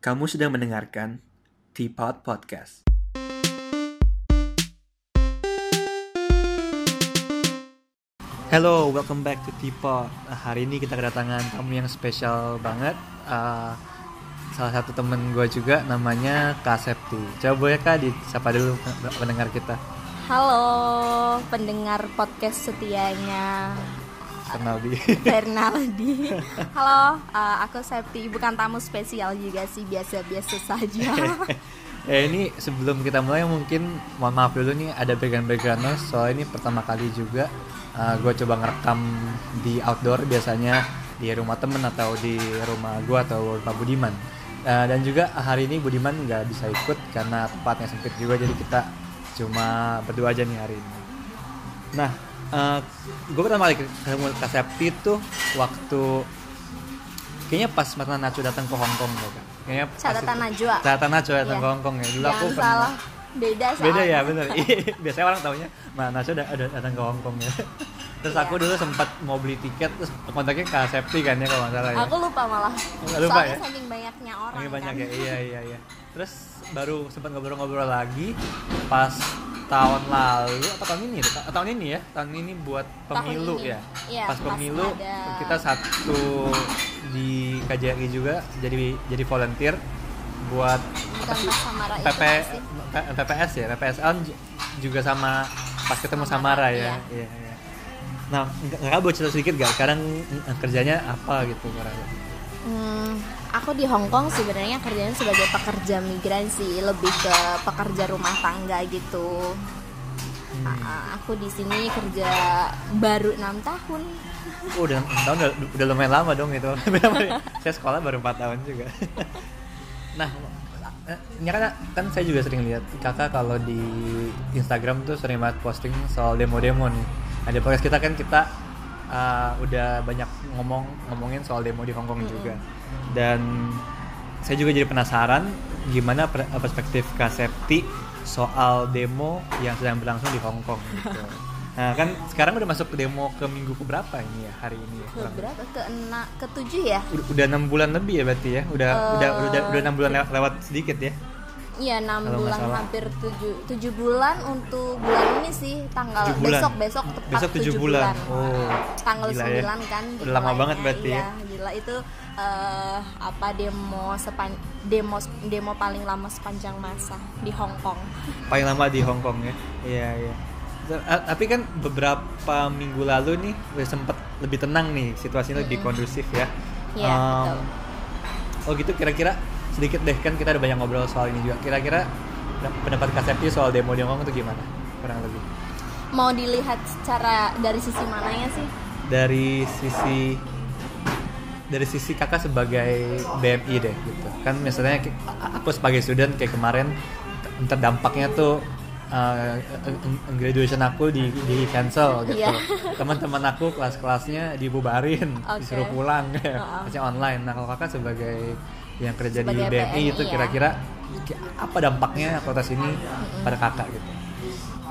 Kamu sedang mendengarkan Teapot Podcast. Hello, welcome back to Teapot. Nah, hari ini kita kedatangan tamu yang spesial banget. Uh, salah satu temen gue juga namanya Kak Septi. Coba ya Kak, disapa dulu pendengar kita. Halo, pendengar podcast setianya Fernaldi. Fernaldi. Halo, uh, aku Septi, bukan tamu spesial juga sih, biasa-biasa saja. eh ini sebelum kita mulai mungkin mohon maaf dulu nih ada background-background noise soal ini pertama kali juga uh, gue coba ngerekam di outdoor biasanya di rumah temen atau di rumah gue atau rumah Budiman uh, dan juga hari ini Budiman nggak bisa ikut karena tempatnya sempit juga jadi kita cuma berdua aja nih hari ini nah uh, gue pertama kali ketemu Kak Septi tuh waktu kayaknya pas Mata Nacho datang ke Hong Kong kan kayaknya catatan Najwa catatan Nacho datang iya. ke Hong Kong ya. Dulu Jangan aku pernah salah beda soalnya. beda ya bener. Biasanya orang taunya Mata udah, udah datang ke Hong Kong ya terus aku iya. dulu sempat mau beli tiket terus kontaknya ke Septi kan ya kalau nggak salah ya aku lupa malah lupa soalnya ya saking banyaknya orang saking banyak kan? ya iya iya iya terus baru sempat ngobrol-ngobrol lagi pas tahun lalu atau tahun ini ya? tahun ini ya tahun ini buat pemilu ini. ya Iya, pas pemilu ada... kita satu di KJRI juga jadi jadi volunteer buat Bukan PP, nggak sih? P- PPS ya PPSL juga sama pas ketemu Samara, Samara ya iya. iya. Nah nggak boleh cerita sedikit gak sekarang eh, kerjanya apa gitu Hmm, aku di Hong Kong sebenarnya kerjanya sebagai pekerja migran sih, lebih ke pekerja rumah tangga gitu. Hmm. Ah, aku di sini kerja baru enam tahun. Oh, udah enam tahun udah, udah lumayan lama dong itu. saya sekolah baru 4 tahun juga. nah, ini kan, kan saya juga sering lihat kakak kalau di Instagram tuh sering banget posting soal demo-demo nih. Ada podcast kita kan kita uh, udah banyak ngomong ngomongin soal demo di Hongkong mm -hmm. juga. Dan saya juga jadi penasaran gimana perspektif Kak Septi soal demo yang sedang berlangsung di Hong Kong gitu. Nah kan sekarang udah masuk ke demo ke minggu ke berapa ini ya hari ini? Ya, ke berapa? Ke enak, ke tujuh ya? Udah, udah enam bulan lebih ya berarti ya? Udah uh, udah udah udah enam bulan lewat, lewat sedikit ya? Iya enam bulan hampir tujuh tujuh bulan untuk bulan ini sih tanggal besok besok tepat besok tujuh bulan. bulan. Oh, tanggal ya. sembilan ya. kan. Udah lama banget berarti iya, ya? Gila itu uh, apa demo sepan demo demo paling lama sepanjang masa di Hong Kong. Paling lama di Hong Kong ya? Iya iya. Tapi kan beberapa minggu lalu nih udah sempet lebih tenang nih situasinya mm -hmm. lebih kondusif ya. Iya um, betul. Oh gitu kira-kira sedikit deh kan kita ada banyak ngobrol soal ini juga. Kira-kira pendapat Kak Septi soal demo Kong itu gimana? Kurang lebih. Mau dilihat secara dari sisi mananya sih? Dari sisi dari sisi kakak sebagai BMI deh gitu kan misalnya aku sebagai student kayak kemarin entar dampaknya tuh uh, graduation aku di di cancel gitu yeah. teman-teman aku kelas-kelasnya dibubarin okay. disuruh pulang kayak uh -uh. online nah kalau kakak sebagai yang kerja sebagai di BMI PNI, itu kira-kira ya. apa dampaknya kota sini pada kakak gitu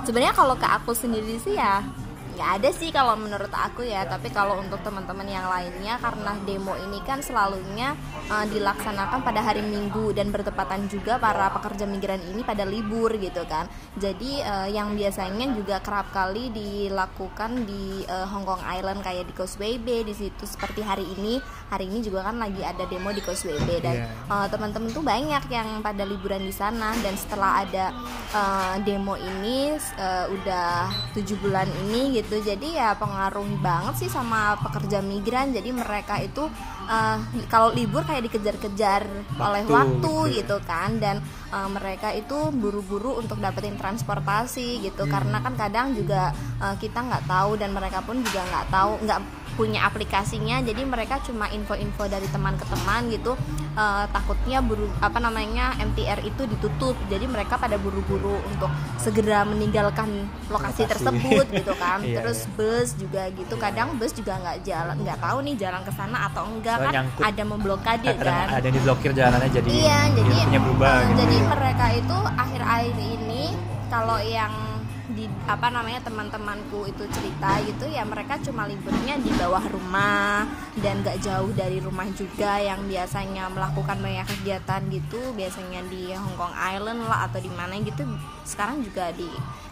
sebenarnya kalau ke aku sendiri sih ya nggak ada sih kalau menurut aku ya tapi kalau untuk teman-teman yang lainnya karena demo ini kan selalunya uh, dilaksanakan pada hari Minggu dan bertepatan juga para pekerja migran ini pada libur gitu kan. Jadi uh, yang biasanya juga kerap kali dilakukan di uh, Hong Kong Island kayak di Causeway Bay di situ seperti hari ini. Hari ini juga kan lagi ada demo di Causeway Bay dan yeah. uh, teman-teman tuh banyak yang pada liburan di sana dan setelah ada uh, demo ini uh, udah tujuh bulan ini gitu gitu jadi ya pengaruh banget sih sama pekerja migran jadi mereka itu uh, kalau libur kayak dikejar-kejar oleh waktu gitu. gitu kan dan uh, mereka itu buru-buru untuk dapetin transportasi gitu hmm. karena kan kadang juga uh, kita nggak tahu dan mereka pun juga nggak tahu nggak punya aplikasinya jadi mereka cuma info-info dari teman ke teman gitu uh, takutnya buru apa namanya MTR itu ditutup jadi mereka pada buru-buru untuk segera meninggalkan lokasi, lokasi. tersebut gitu kan iya, terus iya. bus juga gitu kadang bus juga nggak jalan nggak tahu nih jalan ke sana atau enggak so, kan nyangkut. ada memblokade kan ada yang diblokir jalannya jadi iya jadi berubah uh, gitu. jadi mereka itu akhir-akhir ini kalau yang di apa namanya teman-temanku itu cerita gitu ya mereka cuma liburnya di bawah rumah dan gak jauh dari rumah juga yang biasanya melakukan banyak kegiatan gitu biasanya di Hong Kong Island lah atau di mana gitu sekarang juga di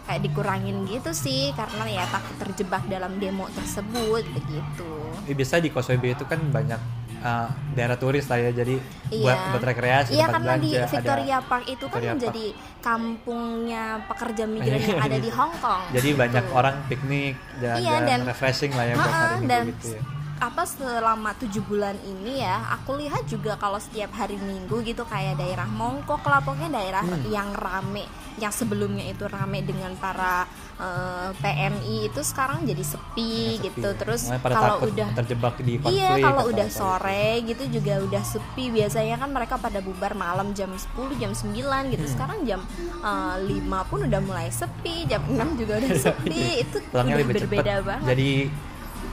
kayak dikurangin gitu sih karena ya takut terjebak dalam demo tersebut begitu. Ya, biasa di Bay itu kan banyak uh, daerah turis lah ya jadi Iya. buat buat rekreasi Iya tempat karena di belanja, ada- Victoria Park itu kan Victoria Park. menjadi kampungnya pekerja migran yang ada di Hong Kong. jadi banyak Gitu. orang piknik jalan-jalan Iya, dan- refreshing lah ya buat Ha-ha, hari minggu dan gitu ya apa selama tujuh bulan ini ya aku lihat juga kalau setiap hari minggu gitu kayak daerah Mongkok lah pokoknya daerah Hmm. yang rame yang sebelumnya itu rame dengan para eh, PMI itu sekarang jadi sepi, Sepi gitu ya. terus kalau udah terjebak di konflik Iya kalau udah sore gitu juga udah sepi biasanya kan mereka pada bubar malam jam 10 jam 9 gitu Hmm. sekarang jam eh, 5 pun udah mulai sepi jam 6 juga udah sepi itu pulangnya udah lebih berbeda banget jadi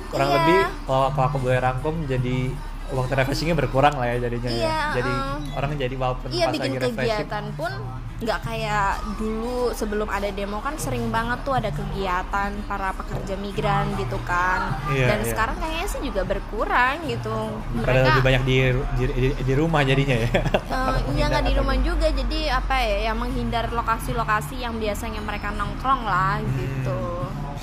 kurang Iya. lebih kalau, kalau aku boleh rangkum jadi waktu refreshingnya berkurang lah ya jadinya Iya, ya. jadi uh. orang jadi walaupun Iya pas bikin lagi refreshing kegiatan pun nggak kayak dulu sebelum ada demo kan sering banget tuh ada kegiatan para pekerja migran gitu kan. Iya, dan iya. sekarang kayaknya sih juga berkurang gitu. Mereka lebih banyak di, di, di, di rumah jadinya ya. Eh, iya nggak di rumah juga. Jadi apa ya yang menghindar lokasi-lokasi yang biasanya mereka nongkrong lah Hmm.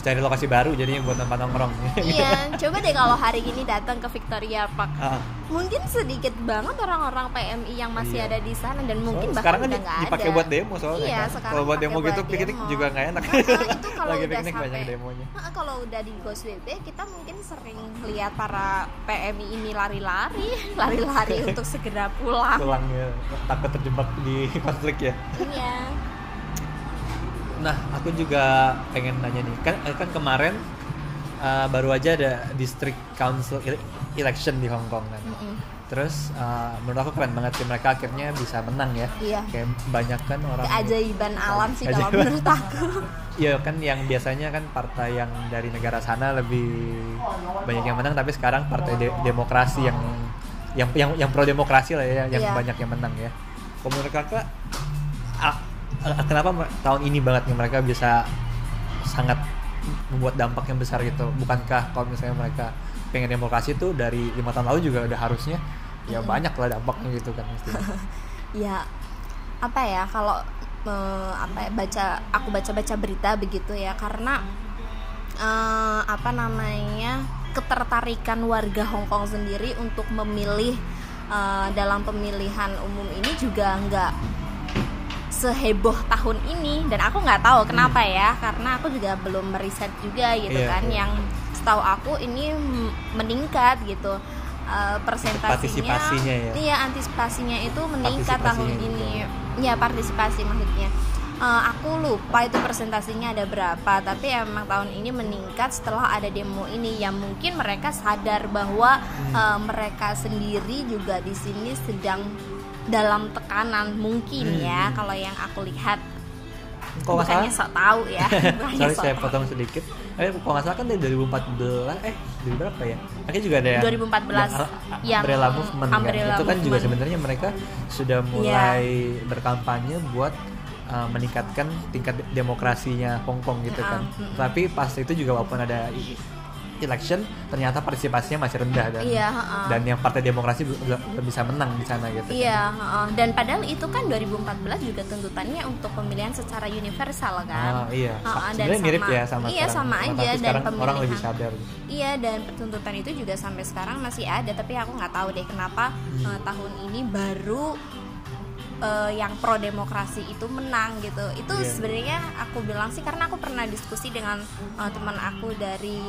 Cari lokasi baru jadinya buat tempat nongkrong. Iya coba deh kalau hari ini datang ke Victoria Park. Ah, mungkin sedikit banget orang-orang PMI yang masih Iya. ada di sana dan mungkin soalnya bahkan sekarang kan udah nggak ada. dipakai buat demo soalnya Iya, kan. kalau buat demo gitu piknik juga nggak enak. Heeh, itu kalau lagi udah piknik banyak sampai- demonya. Nah, kalau udah di Bay kita mungkin sering lihat para PMI ini lari-lari, lari-lari untuk segera pulang. pulangnya takut terjebak di konflik ya. Iya. Nah, aku juga pengen nanya nih, kan kan kemarin uh, baru aja ada district council ele- election di Hong Kong kan. Mm-mm. Terus uh, menurut aku keren banget sih mereka akhirnya bisa menang ya. Iya. Kayak banyak kan orang. Keajaiban alam sih kalau menurut aku. Iya kan yang biasanya kan partai yang dari negara sana lebih banyak yang menang, tapi sekarang partai de- demokrasi yang yang yang yang pro demokrasi lah ya, yang Iya. banyak yang menang ya. Kalau menurut kakak, kenapa me- tahun ini banget nih mereka bisa sangat membuat dampak yang besar gitu? Bukankah kalau misalnya mereka pengen demokrasi itu dari lima tahun lalu juga udah harusnya ya Mm-mm. banyak lah dampaknya gitu kan mesti. ya apa ya kalau eh, apa ya, baca aku baca-baca berita begitu ya karena eh, apa namanya ketertarikan warga Hong Kong sendiri untuk memilih eh, dalam pemilihan umum ini juga nggak seheboh tahun ini dan aku nggak tahu kenapa ya karena aku juga belum meriset juga gitu Iya, kan iya. yang setahu aku ini meningkat gitu Eh, persentasinya ya. iya antisipasinya itu meningkat tahun Partisipasinya ini ya partisipasi maksudnya Eh, aku lupa itu presentasinya ada berapa tapi emang tahun ini meningkat setelah ada demo ini yang mungkin mereka sadar bahwa Hmm. eh, mereka sendiri juga di sini sedang dalam tekanan mungkin Hmm, ya hmm. kalau yang aku lihat Kalau nggak salah, sok tahu ya sorry sok saya tahu. potong sedikit. Eh, kalau nggak salah kan dari 2014, eh dari berapa ya? Akhirnya juga ada yang 2014 yang, yang Umbrella Movement kan. Itu kan juga sebenarnya mereka sudah mulai berkampanye buat uh, meningkatkan tingkat de- demokrasinya Hong Kong gitu kan. Mm-mm, mm-mm. Tapi pas itu juga walaupun ada election ternyata partisipasinya masih rendah dan iya heeh. dan yang partai demokrasi belum bisa menang di sana gitu. Iya, heeh. dan padahal itu kan 2014 juga tuntutannya untuk pemilihan secara universal kan. Ah, iya. Sa- dan Sebenarnya mirip sama- ya sama iya, sekarang. sama aja, tapi dan sekarang orang lebih pemilihan. sadar. Iya, dan tuntutan itu juga sampai sekarang masih ada, tapi aku nggak tahu deh kenapa Hmm. eh, tahun ini baru eh, yang pro demokrasi itu menang gitu. Itu Iya. sebenarnya aku bilang sih karena aku pernah diskusi dengan eh, teman aku dari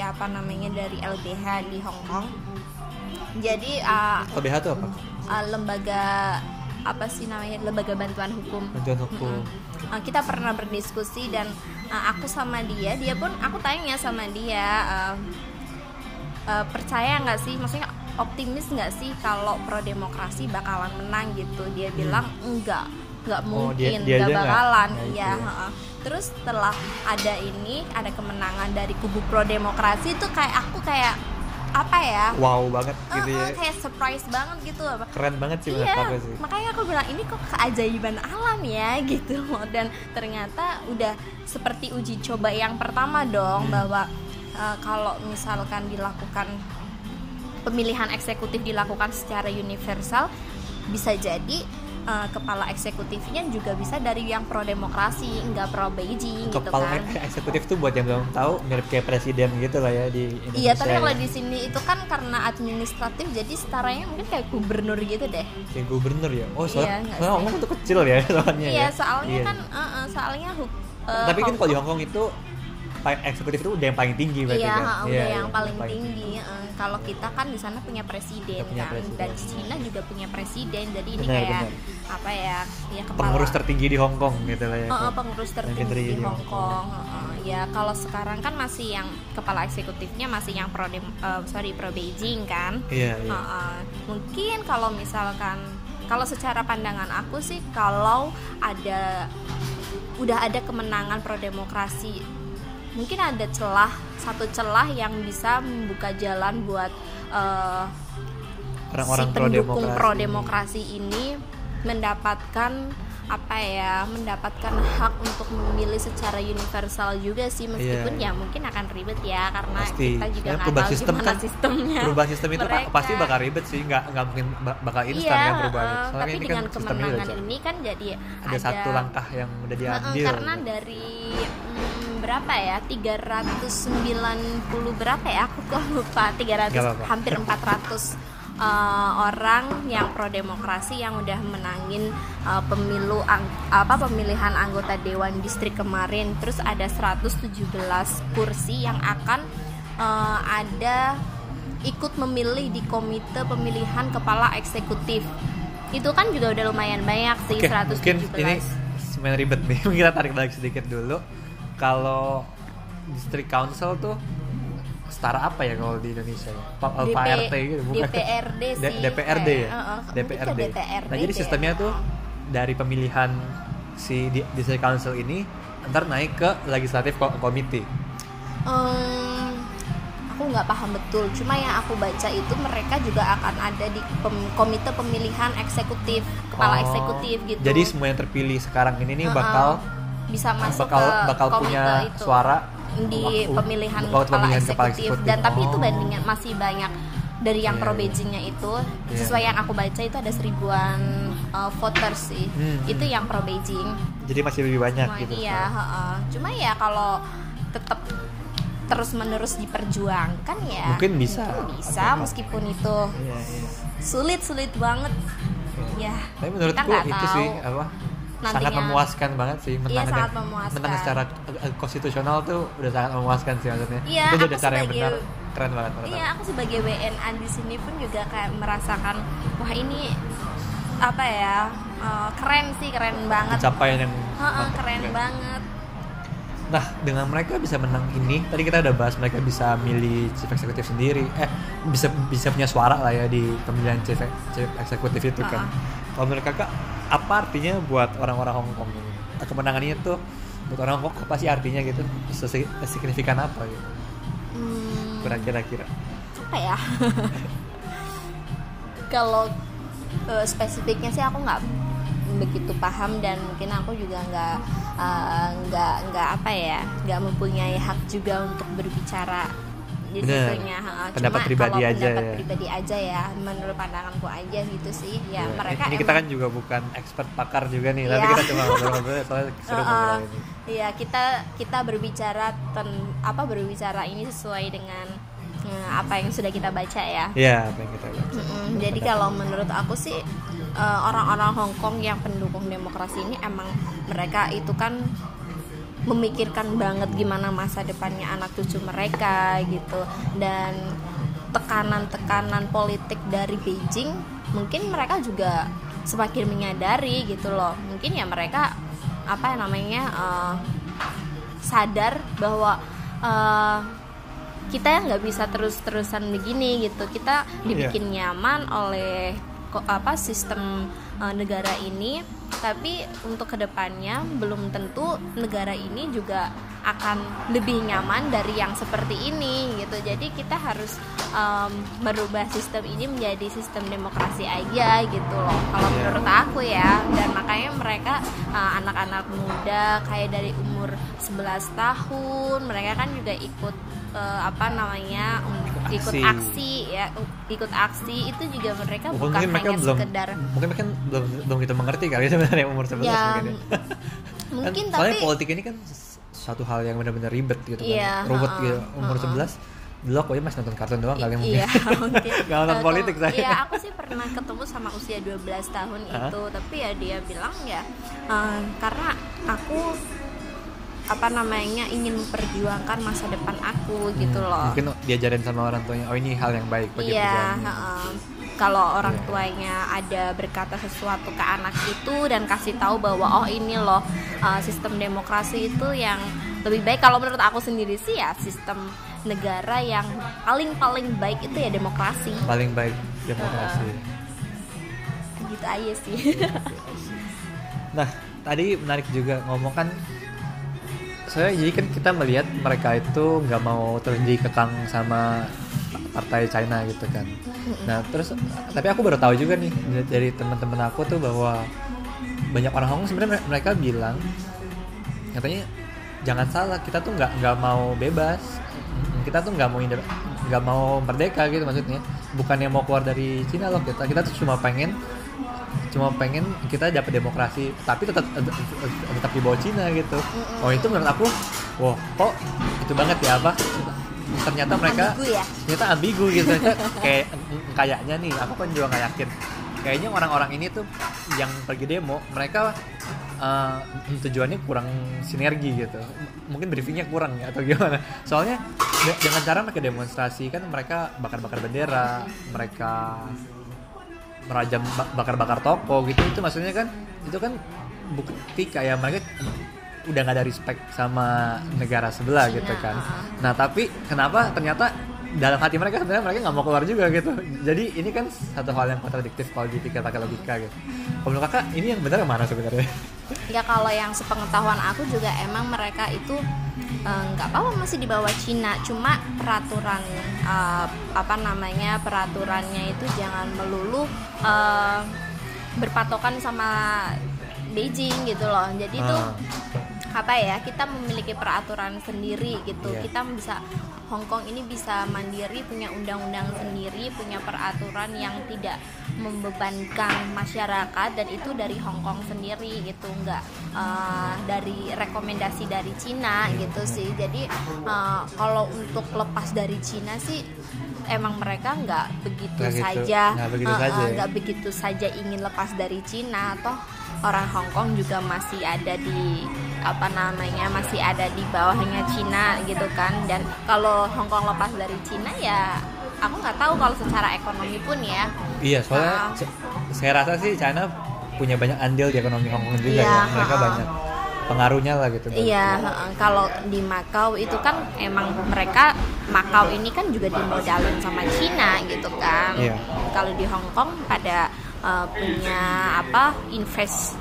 apa namanya dari LBH di Hong Kong. Jadi eh, LBH itu apa? uh, lembaga apa sih namanya lembaga bantuan hukum Bantuan hukum. Uh, kita pernah berdiskusi dan uh, aku sama dia dia pun aku tanya sama dia uh, uh, percaya nggak sih maksudnya optimis nggak sih kalau pro demokrasi bakalan menang gitu dia bilang enggak nggak Hmm. Oh, dia- mungkin dia nggak bakalan iya ya. heeh. terus setelah ada ini ada kemenangan dari kubu pro demokrasi itu kayak aku kayak apa ya wow banget gitu ya eh, kayak surprise banget gitu apa keren banget sih Iya, aku sih makanya aku bilang ini kok keajaiban alam ya gitu dan ternyata udah seperti uji coba yang pertama dong Hmm. bahwa eh, kalau misalkan dilakukan pemilihan eksekutif dilakukan secara universal bisa jadi eh, kepala eksekutifnya juga bisa dari yang pro demokrasi nggak pro Beijing gitu kepala kan eksekutif tuh buat yang belum tahu mirip kayak presiden gitu lah ya di Indonesia Iya, tapi kalau ya. di sini itu kan karena administratif jadi setaranya mungkin kayak gubernur gitu deh. kayak gubernur ya oh Iya, soalnya sih? Hongkong tuh kecil ya soalnya Iya, ya. soalnya Iya. kan eh, eh, soalnya eh, tapi kan kalau di Hongkong- itu eksekutif itu udah yang paling tinggi berarti Iya, kan ha, udah Iya, yang iya, paling tinggi. eh. kalau kita kan di sana punya presiden punya kan, presiden. dan Cina juga punya presiden. Jadi ini Benar, kayak benar. apa ya? Ya kepala pengurus tertinggi di Hongkong gitu lah ya eh, pengurus tertinggi di di Hong Kong. eh. Ya kalau sekarang kan masih yang kepala eksekutifnya masih yang pro dem, eh, sorry pro Beijing kan. iya iya Uh-uh. Mungkin kalau misalkan kalau secara pandangan aku sih kalau ada udah ada kemenangan pro demokrasi mungkin ada celah satu celah yang bisa membuka jalan buat uh, orang-orang si pro pendukung demokrasi pro demokrasi ini mendapatkan apa ya mendapatkan hak untuk memilih secara universal juga sih meskipun Iya. ya mungkin akan ribet ya karena Pasti. kita juga Ya, nggak perubahan tahu sistem gimana kan- sistemnya perubahan sistem itu mereka. pasti bakal ribet sih nggak nggak mungkin ba- bakal instan iya, kan perubahan eh, soalnya tapi ini dengan kan kemenangan ini kan jadi ada, satu langkah yang udah diambil karena dari mm, berapa ya 390 berapa ya aku kok lupa 300 Nggak apa-apa. hampir 400 eh, orang yang pro demokrasi yang udah menangin eh, pemilu ang- apa pemilihan anggota dewan distrik kemarin terus ada 117 kursi yang akan eh, ada ikut memilih di komite pemilihan kepala eksekutif itu kan juga udah lumayan banyak sih Oke, 117 mungkin ini sebenarnya ribet nih. Kita tarik balik sedikit dulu. Kalau district council tuh setara apa ya kalau di Indonesia ya? Pak DP Pak RT gitu bukan? DPRD D- sih DPRD ya? uh, uh, DPRD. DPRD Nah, jadi sistemnya tuh dari pemilihan si di- district council ini ntar naik ke legislative co- committee. Em, aku nggak paham betul cuma yang aku baca itu mereka juga akan ada di pem- komite pemilihan eksekutif kepala Oh, eksekutif gitu Jadi semua yang terpilih sekarang ini nih Uh-uh. bakal bisa masuk bakal ke bakal komite punya itu. suara di waktu- pemilihan waktu kepala, pemilihan eksekutif. kepala eksekutif. dan tapi itu Oh. bandingnya masih banyak dari yang Iya, pro iya. Beijingnya itu Iya. sesuai yang aku baca itu ada seribuan uh, voters sih Hmm. itu yang pro Beijing Jadi masih lebih banyak Cuma gitu. iya heeh. cuma ya kalau tetap terus menerus diperjuangkan ya Mungkin bisa. mungkin bisa Atau- meskipun itu Iya, iya. sulit sulit banget ya Tapi menurutku itu tahu. sih apa sangat Nantinya- memuaskan banget sih menang Iya, dengan- sangat memuaskan. menang secara eh, konstitusional tuh udah sangat memuaskan sih maksudnya. Iya, itu udah cara yang benar keren banget menurut Iya, aku sebagai WNA di sini pun juga kayak merasakan wah ini apa ya eh, keren sih keren banget. Pencapaian yang Heeh, mantap, keren banget. Nah, dengan mereka bisa menang ini, tadi kita udah bahas mereka bisa milih chief eksekutif sendiri, eh bisa bisa punya suara lah ya di pemilihan chief, chief eksekutif itu kan. Kalau menurut kakak, apa artinya buat orang-orang Hong Kong ini? Kemenangan ini tuh buat orang Hong Kong apa sih artinya gitu? Signifikan apa gitu? Hmm, Kira-kira kira. apa ya? Kalau eh, spesifiknya sih aku nggak begitu paham dan mungkin aku juga nggak eh, nggak nggak apa ya nggak mempunyai hak juga untuk berbicara di Bener. ha. Pendapat Cuma pribadi kalau aja pendapat ya. pribadi aja ya menurut pandanganku aja gitu sih ya Ya, mereka ini kita emang- kan juga bukan expert pakar juga nih, tapi Iya. kita cuma ngobrol-ngobrol soalnya seru ngobrol ini. Iya kita kita berbicara ten, apa berbicara ini sesuai dengan eh, apa yang sudah kita baca ya. Iya, apa yang kita baca. Mm-mm, Jadi kalau menurut aku sih eh, orang-orang Hong Kong yang pendukung demokrasi ini emang mereka itu kan memikirkan banget gimana masa depannya anak cucu mereka gitu. Dan tekanan-tekanan politik dari Beijing mungkin mereka juga semakin menyadari gitu loh. Mungkin ya mereka apa ya namanya eh, sadar bahwa eh, kita nggak bisa terus-terusan begini gitu. Kita dibikin nyaman oleh apa sistem uh, negara ini tapi untuk ke depannya belum tentu negara ini juga akan lebih nyaman dari yang seperti ini gitu. Jadi kita harus um, merubah sistem ini menjadi sistem demokrasi aja gitu loh. Kalau menurut aku ya. Dan makanya mereka uh, anak-anak muda kayak dari umur 11 tahun mereka kan juga ikut uh, apa namanya um, ikut Aksi. ya ikut aksi itu juga mereka bukan mungkin mereka hanya belum sekedar mungkin mereka belum belum kita mengerti kali ya sebenarnya umur 11 ya mungkin ya. mungkin Kan soalnya tapi politik ini kan suatu hal yang benar-benar ribet gitu Iya, kan rumit ha-ha, gitu umur ha-ha. 11 dulu aku aja masih nonton kartun doang kali mungkin Iya, mungkin. Nggak nonton politik saya. Iya, aku sih pernah ketemu sama usia 12 tahun itu, tapi ya dia bilang ya eh, karena aku apa namanya ingin memperjuangkan masa depan aku gitu Hmm, loh. mungkin diajarin sama orang tuanya oh ini hal yang baik bagi Iya, kalau orang Iya. tuanya ada berkata sesuatu ke anak itu dan kasih tahu bahwa oh ini loh uh, sistem demokrasi itu yang lebih baik. Kalau menurut aku sendiri sih ya sistem negara yang paling paling baik itu ya demokrasi. Paling baik demokrasi. Gitu aja sih. Nah, tadi menarik juga ngomong kan saya jadi kan kita melihat mereka itu nggak mau terus dikekang sama partai China gitu kan. Nah, terus tapi aku baru tahu juga nih dari teman-teman aku tuh bahwa banyak orang Hong Kong sebenarnya mereka bilang katanya jangan salah kita tuh nggak nggak mau bebas. Kita tuh nggak mau nggak mau merdeka gitu maksudnya. Bukannya mau keluar dari Cina loh kita kita tuh cuma pengen cuma pengen kita dapat demokrasi tapi tetap tetap di bawah Cina gitu. Oh itu menurut aku wah kok itu banget ya apa? Ternyata mereka Ambigu ya? ternyata ambigu gitu. Kayak kayaknya nih aku kan juga nggak yakin. Kayaknya orang-orang ini tuh yang pergi demo mereka eh, tujuannya kurang sinergi gitu. Mungkin briefingnya kurang ya atau gimana. Soalnya de- dengan cara mereka demonstrasi kan mereka bakar-bakar bendera mereka merajam ba- bakar-bakar toko gitu itu maksudnya kan itu kan bukti kayak mereka udah nggak ada respect sama negara sebelah gitu kan ah. nah tapi kenapa ternyata dalam hati mereka sebenarnya mereka nggak mau keluar juga gitu. Jadi ini kan satu hal yang kontradiktif kalau dipikir pakai logika gitu. Kalau menurut kakak ini yang benar yang mana sebenarnya? Ya kalau yang sepengetahuan aku juga emang mereka itu eh, nggak apa-apa masih di bawah Cina. Cuma peraturan eh, apa namanya peraturannya itu jangan melulu eh, berpatokan sama Beijing gitu loh. Jadi tuh Ah. Apa ya kita memiliki peraturan sendiri gitu. Iya. kita bisa Hong Kong ini bisa mandiri punya undang-undang sendiri punya peraturan yang tidak membebankan masyarakat dan itu dari Hong Kong sendiri gitu. Nggak eh, dari rekomendasi dari Cina gitu sih. Jadi eh, kalau untuk lepas dari Cina sih emang mereka nggak begitu Nggak gitu- saja. Nggak begitu eh, saja ya. begitu saja ingin lepas dari Cina. Atau orang Hong Kong juga masih ada di apa namanya masih ada di bawahnya Cina gitu kan dan kalau Hong Kong lepas dari Cina ya aku nggak tahu kalau secara ekonomi pun ya iya soalnya se- saya rasa sih China punya banyak andil di ekonomi Hong Kong juga Iya, ya mereka ha-ha. banyak pengaruhnya lah gitu Iya, heeh. kalau di Makau itu kan emang mereka Makau ini kan juga dimodalin sama Cina gitu kan. Iya. Kalau di Hong Kong pada uh, punya apa invest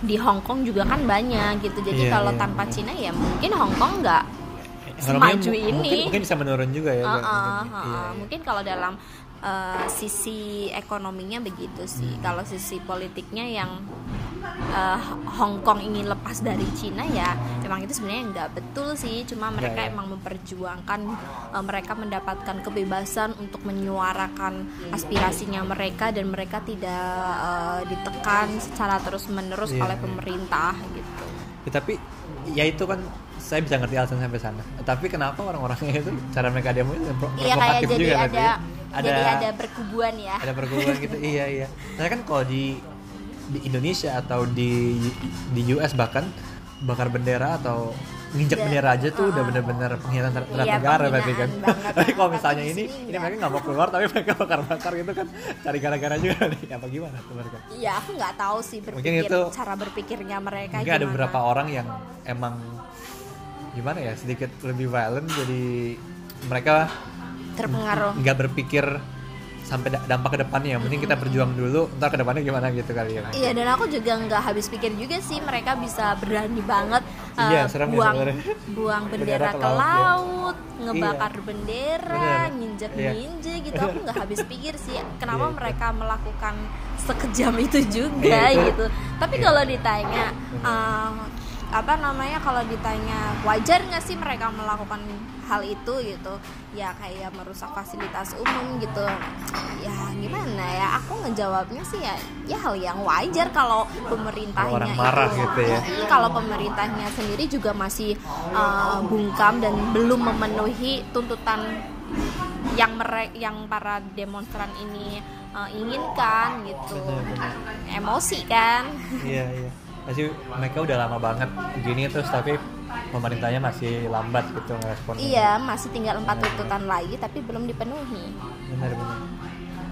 di Hong Kong juga kan banyak gitu. Jadi Iya, kalau iya. tanpa Cina ya mungkin Hong Kong nggak semaju mu- ini. mungkin, mungkin bisa menurun juga ya Heeh, mungkin. heeh. Iya, iya. Mungkin kalau dalam uh, sisi ekonominya begitu sih. Hmm. Kalau sisi politiknya yang uh, Hong Kong ingin lepas dari Cina ya emang itu sebenarnya nggak betul sih. Cuma mereka Ya, ya. emang memperjuangkan uh, mereka mendapatkan kebebasan untuk menyuarakan aspirasinya mereka dan mereka tidak uh, ditekan secara terus menerus Iya, oleh iya. pemerintah gitu. Ya, tapi ya itu kan saya bisa ngerti alasan sampai sana. Tapi kenapa orang-orangnya itu cara mereka demo itu pro- Iya kayak provokatif jadi juga ada, nanti. Ada jadi ada berkubuan ya. ada pergumulan gitu. iya iya. Saya kan kalau di di Indonesia atau di di US bahkan bakar bendera atau nginjek Udah, bendera aja tuh udah uh, bener-bener pengkhianatan terhadap Iya, negara berarti kan. Tapi kalau misalnya ini sini ini mereka nggak mau keluar tapi mereka bakar-bakar gitu kan cari gara-gara juga nih apa gimana tuh mereka. Iya, aku nggak tahu sih Mungkin berpikir itu- cara berpikirnya mereka Mungkin ada gimana. beberapa orang yang emang gimana ya sedikit lebih violent jadi mereka terpengaruh. nggak berpikir sampai da- dampak ke depannya yang penting kita berjuang dulu ntar ke depannya gimana gitu kali ya Iya dan aku juga nggak habis pikir juga sih mereka bisa berani banget uh, Iya, serem ya buang buang Bendera bendera ke laut, ya. ngebakar bendera, Bener. nginjek Iya. gitu aku nggak habis pikir sih kenapa Iya, mereka melakukan sekejam itu juga Iya, itu. gitu. Tapi Iya. kalau ditanya uh, apa namanya kalau ditanya wajar nggak sih mereka melakukan hal itu gitu? Ya kayak merusak fasilitas umum gitu. Ya gimana ya? Aku ngejawabnya sih ya ya hal yang wajar kalau pemerintahnya orang marah itu gitu ya. Kalau pemerintahnya sendiri juga masih uh, bungkam dan belum memenuhi tuntutan yang mereka yang para demonstran ini uh, inginkan gitu. Benar, emosi kan? Iya iya pasti mereka udah lama banget gini terus tapi pemerintahnya masih lambat gitu ngerespon. Iya masih tinggal empat tuntutan lagi tapi belum dipenuhi. Benar benar.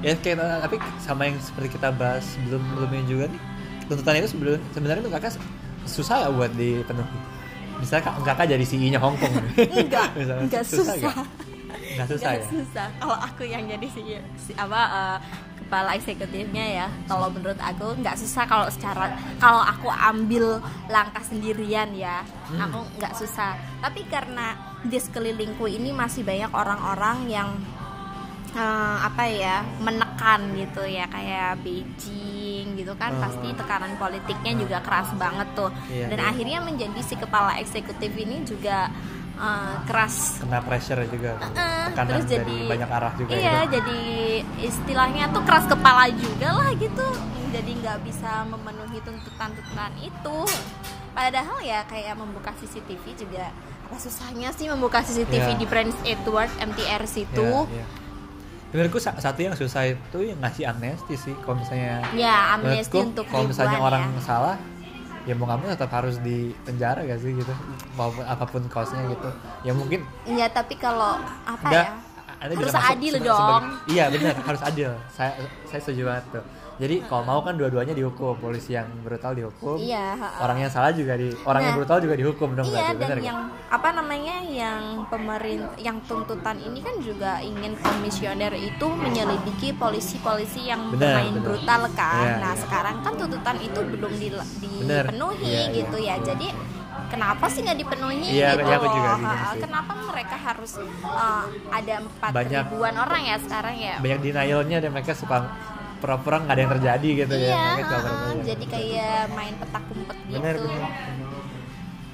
Ya kayak tapi sama yang seperti kita bahas sebelum sebelumnya juga nih tuntutan itu sebelum sebenarnya tuh kakak susah ya buat dipenuhi? Misalnya kak- kakak jadi CEO nya Hong Kong. Enggak Misalnya, enggak susah nggak? nggak susah Nggak ya? susah. Kalau aku yang jadi si, si apa uh, kepala eksekutifnya ya kalau menurut aku nggak susah kalau secara kalau aku ambil langkah sendirian ya Hmm. aku nggak susah tapi karena di sekelilingku ini masih banyak orang-orang yang uh, apa ya menekan gitu ya kayak Beijing gitu kan Oh. pasti tekanan politiknya juga keras banget tuh Iya, dan iya. akhirnya menjadi si kepala eksekutif ini juga uh, keras kena pressure juga Eh, tekanan terus dari jadi banyak arah juga iya ya. jadi istilahnya tuh keras kepala juga lah gitu jadi nggak bisa memenuhi tuntutan-tuntutan itu padahal ya kayak membuka CCTV juga apa susahnya sih membuka CCTV Iya. di Prince Edward MTR situ Iya, iya. Menurutku sa- satu yang susah itu yang ngasih amnesti sih kalau misalnya ya amnesti menurutku untuk kalau misalnya orang ya. salah ya mau kamu tetap harus di penjara gak sih gitu? Maupun apa pun kaosnya gitu. Ya mungkin Iya tapi kalau apa Nggak, ya? Anda harus adil dong. sebagai- iya benar harus adil. Saya saya setuju banget tuh jadi kalau mau kan dua-duanya dihukum polisi yang brutal dihukum iya orang yang salah juga di orang yang Nah, brutal juga dihukum dong Iya berarti dan yang apa namanya yang pemerintah yang tuntutan ini kan juga ingin komisioner itu menyelidiki polisi-polisi yang Benar, bermain benar. brutal kan. Iya, nah iya. sekarang kan tuntutan itu belum di- dipenuhi Iya, iya, gitu ya. iya. Jadi kenapa sih nggak dipenuhi Iya, gitu iya, aku juga loh? Kenapa mereka harus uh, ada empat ribuan orang ya sekarang ya? banyak denialnya dan mereka suka pura-pura nggak ada yang terjadi gitu ya Iya, suka pura-pura. ha, jadi kayak main petak umpet gitu. benar benar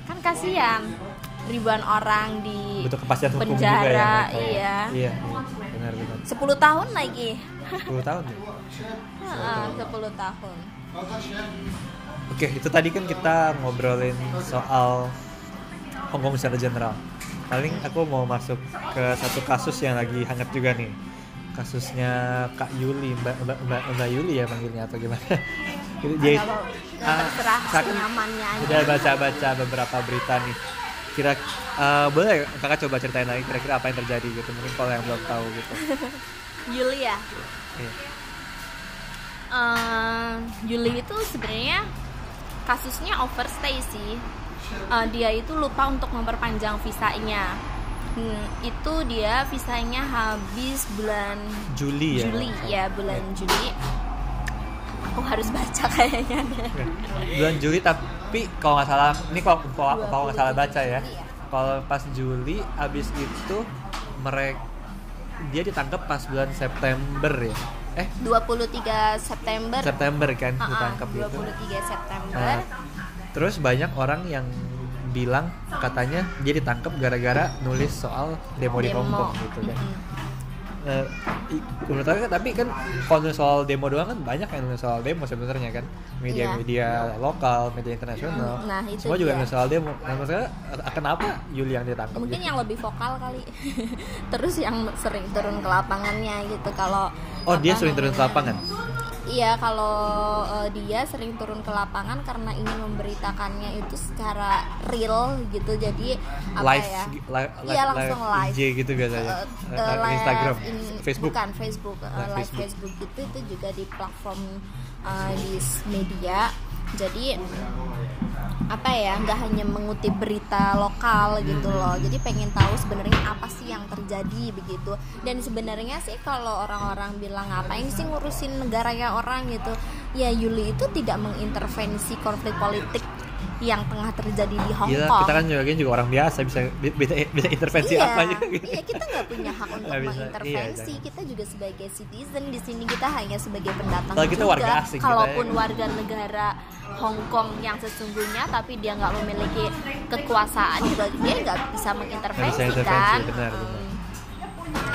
kan kasihan ribuan orang di butuh kepastian hukum juga penjara ya mereka ya. iya iya iya benar benar 10 tahun lagi 10 tahun ya Heeh, 10 tahun Oke, itu tadi kan kita ngobrolin soal Hong Kong secara general. Paling aku mau masuk ke satu kasus yang lagi hangat juga nih. Kasusnya Kak Yuli, Mbak Mbak, Mbak, Mbak Yuli ya panggilnya atau gimana? Jadi dia ah, terserah saya senyamannya aja udah baca-baca beberapa berita nih. Kira eh, boleh kakak coba ceritain lagi kira-kira apa yang terjadi gitu mungkin kalau yang belum tahu gitu. Yuli ya Iya. Eh, Yuli itu sebenarnya kasusnya overstay sih Eh, dia itu lupa untuk memperpanjang visanya Hmm, itu dia visanya habis bulan Juli ya. Juli ya bulan Juli. Aku harus baca kayaknya. Deh bulan Juli tapi kalau nggak salah ini kalau kalau kalau nggak salah baca ya. Iya. kalau pas Juli abis itu mereka dia ditangkap pas bulan September ya? Eh? 23 September. September kan Ah, ah, ditangkap itu 23 September. Nah, terus banyak orang yang bilang katanya dia ditangkap gara-gara nulis soal demo, di Hong Kong gitu kan. I- menurut aku kan tapi kan kalau soal demo doang kan banyak yang nulis soal demo sebenarnya kan. Media-media lokal media internasional. Nah, itu semua juga nulis soal demo. Nah maksudnya eh, kenapa Yuli yang ditangkap mungkin gitu? yang lebih vokal kali. Terus yang sering turun ke lapangannya gitu kalau oh dia sering turun ke lapangan Iya, kalau eh, dia sering turun ke lapangan karena ingin memberitakannya itu secara real gitu. Jadi apa live ya? gi- live, Iya, langsung live. IG gitu biasanya eh, eh, live Instagram in- Facebook bukan Facebook, eh, Live live Facebook. Facebook. itu itu juga di platform eh, di media. Jadi apa ya nggak hanya mengutip berita lokal gitu loh. Jadi pengen tahu sebenarnya apa sih yang terjadi begitu. Dan sebenarnya sih kalau orang-orang bilang ngapain sih ngurusin negaranya orang? gitu. Ya Yuli itu tidak mengintervensi konflik politik yang tengah terjadi di Hong Kong kita kan juga, juga orang biasa bisa bisa, bisa intervensi iya, apa aja gitu. Iya, kita nggak punya hak untuk bisa, mengintervensi. iya, kita juga sebagai citizen di sini kita hanya sebagai pendatang Kalau kita juga. warga asing, kita Kalaupun ya. warga negara Hong Kong yang sesungguhnya, tapi dia nggak memiliki kekuasaan juga dia nggak bisa mengintervensi Nggak bisa intervensi, kan. benar, Hmm. benar.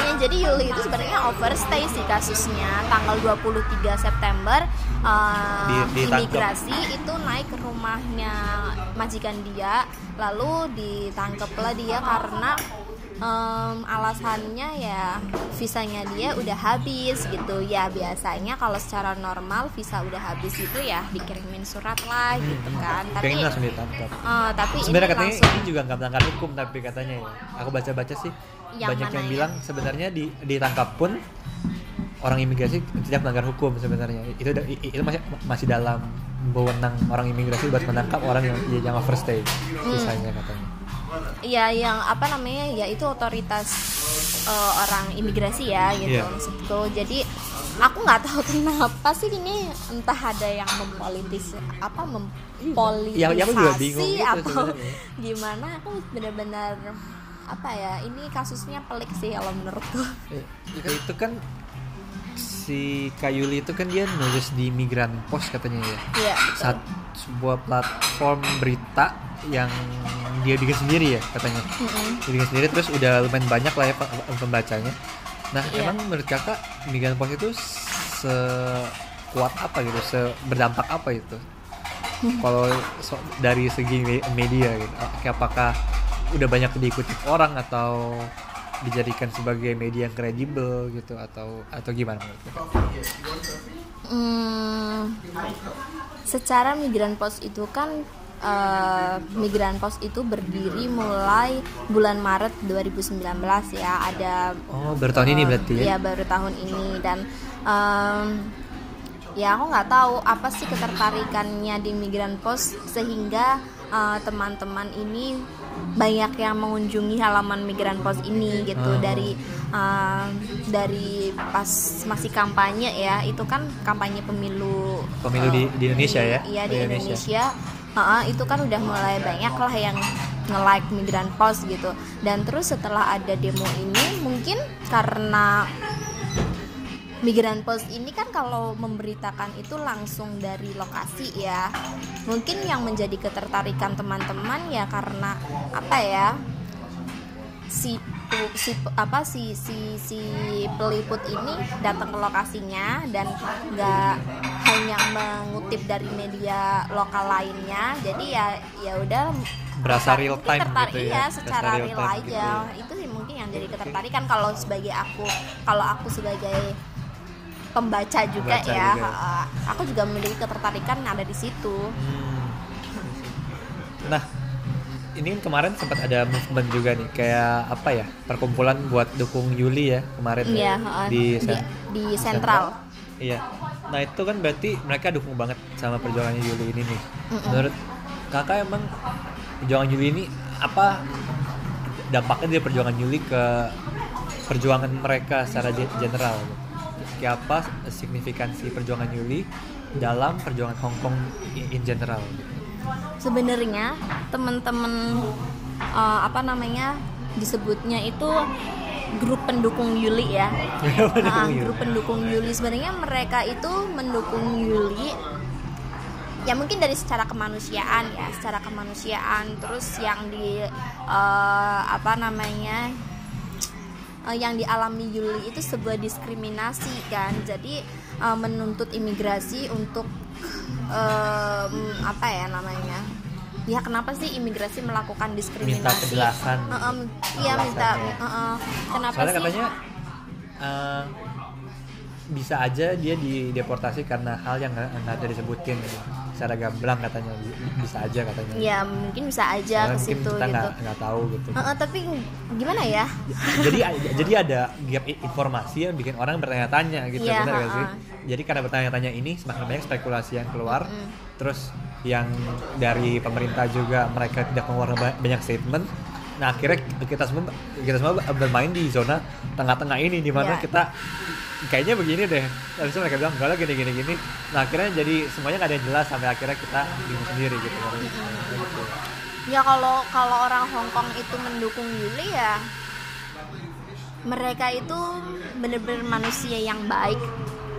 Ya, jadi Yuli itu sebenarnya overstay sih kasusnya tanggal 23 September uh, Di- ditangkap. imigrasi itu naik ke rumahnya majikan dia lalu ditangkaplah dia karena em, alasannya ya visanya dia udah habis gitu ya biasanya kalau secara normal visa udah habis itu ya dikirimin surat lah gitu kan tapi langsung ditangkap. eh, tapi Sebenarnya katanya langsung ini juga nggak melanggar hukum tapi katanya ya. Aku baca-baca sih Yang banyak mana yang ya? bilang sebenarnya di ditangkap pun orang imigrasi tidak melanggar hukum sebenarnya. Itu itu masih masih dalam wewenang orang imigrasi buat menangkap orang yang yang overstay Hmm. sisanya katanya. ya yang apa namanya ya itu otoritas eh, orang imigrasi ya gitu Iya. maksudku jadi aku nggak tahu kenapa sih ini entah ada yang mempolitis apa mempolitisasi Ya, ya aku juga bingung gitu atau sebenarnya. gimana aku benar-benar apa ya ini kasusnya pelik sih kalau menurutku Eh, itu kan si Kayuli itu kan dia nulis di Migran Post katanya ya. Iya betul. Saat sebuah platform berita yang dia bikin sendiri ya katanya. Dia bikin sendiri terus udah lumayan banyak lah ya pe- pembacanya. Nah, Iya. emang menurut kakak Migran Post itu sekuat apa gitu, se berdampak apa itu? Kalau so- dari segi me- media gitu, apakah udah banyak diikuti orang atau dijadikan sebagai media yang kredibel gitu atau atau gimana menurut? Hmm, secara migran pos itu kan eh, migran pos itu berdiri mulai bulan Maret 2019 ya ada Oh, baru tahun ini eh, berarti ya? Iya baru tahun ini dan em, ya aku nggak tahu apa sih ketertarikannya di migran pos sehingga eh, teman-teman ini banyak yang mengunjungi halaman migran pos ini gitu Oh. dari eh, dari pas masih kampanye ya itu kan kampanye pemilu Pemilu di- eh, di Indonesia ya? iya di Di Indonesia. Indonesia Heeh, itu kan udah mulai banyak lah yang nge-like migran post gitu dan terus setelah ada demo ini mungkin karena migran post ini kan kalau memberitakan itu langsung dari lokasi ya. Mungkin yang menjadi ketertarikan teman-teman ya karena apa ya si si apa si si si peliput ini datang ke lokasinya dan nggak hanya mengutip dari media lokal lainnya. Jadi ya ya udah Berasa real time tertarik, gitu ya, berasa secara real real, aja. gitu ya. itu sih mungkin yang jadi ketertarikan kalau sebagai aku kalau aku sebagai pembaca juga Pembaca ya juga. aku juga memiliki ketertarikan ada di situ Hmm. Nah, ini kan kemarin sempat ada movement juga nih, kayak apa ya, perkumpulan buat dukung Yuli ya kemarin ya, Iya, di, di, sen- di sentral Iya. Nah itu kan berarti mereka dukung banget sama perjuangannya Yuli ini nih. Mm-mm. Menurut kakak emang perjuangan Yuli ini apa dampaknya dari perjuangan Yuli ke perjuangan mereka secara ge- general? gitu? Kayak apa signifikansi perjuangan Yuli dalam perjuangan Hong Kong in, general? sebenarnya teman-teman eh, apa namanya disebutnya itu grup pendukung Yuli ya Ah, Yuli. grup pendukung Yuli sebenarnya mereka itu mendukung Yuli ya mungkin dari secara kemanusiaan ya secara kemanusiaan terus yang di eh, apa namanya eh, yang dialami Yuli itu sebuah diskriminasi kan jadi eh, menuntut imigrasi untuk em, apa ya namanya ya kenapa sih imigrasi melakukan diskriminasi Minta kejelasan. Heeh, iya minta ya. heeh. kenapa Soalnya sih katanya eh, bisa aja dia dideportasi karena hal yang nggak ada disebutin. Secara gamblang katanya bisa aja katanya. Ya mungkin bisa aja ke situ kita gitu. nggak nggak tahu gitu. Heeh, tapi gimana ya? Jadi jadi ada gap informasi yang bikin orang bertanya-tanya gitu Iya, benar gak sih? ha-ha. jadi karena bertanya-tanya ini semakin banyak spekulasi yang keluar. Mm-mm. terus yang dari pemerintah juga mereka tidak mengeluarkan ba- banyak statement nah akhirnya kita semua kita semua bermain di zona tengah-tengah ini di mana Iya. kita kayaknya begini deh. Itu mereka bilang enggak lah gini gini. Gini nah akhirnya jadi semuanya nggak ada yang jelas sampai akhirnya kita bingung sendiri gitu. Ya kalau kalau orang Hong Kong itu mendukung Yuli ya mereka itu benar-benar manusia yang baik.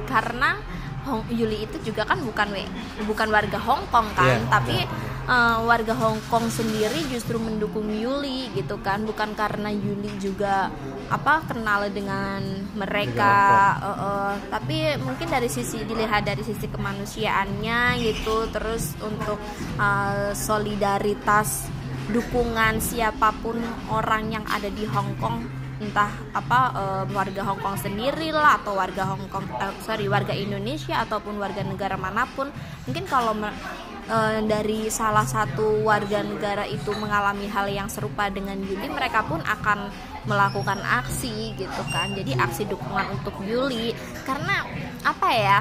Karena Hong, Yuli itu juga kan bukan we, bukan warga Hong Kong kan Iya, tapi iya. eh, warga Hong Kong sendiri justru mendukung Yuli gitu kan bukan karena Yuli juga apa kenal dengan mereka eh, eh, tapi mungkin dari sisi dilihat dari sisi kemanusiaannya gitu terus untuk eh, solidaritas dukungan siapa pun orang yang ada di Hong Kong entah apa eh, warga Hong Kong sendiri lah atau warga Hong Kong eh, sorry warga Indonesia ataupun warga negara mana pun. Mungkin kalau eh, dari salah satu warga negara itu mengalami hal yang serupa dengan Yuli mereka pun akan melakukan aksi gitu kan. Jadi aksi dukungan untuk Yuli. Karena apa ya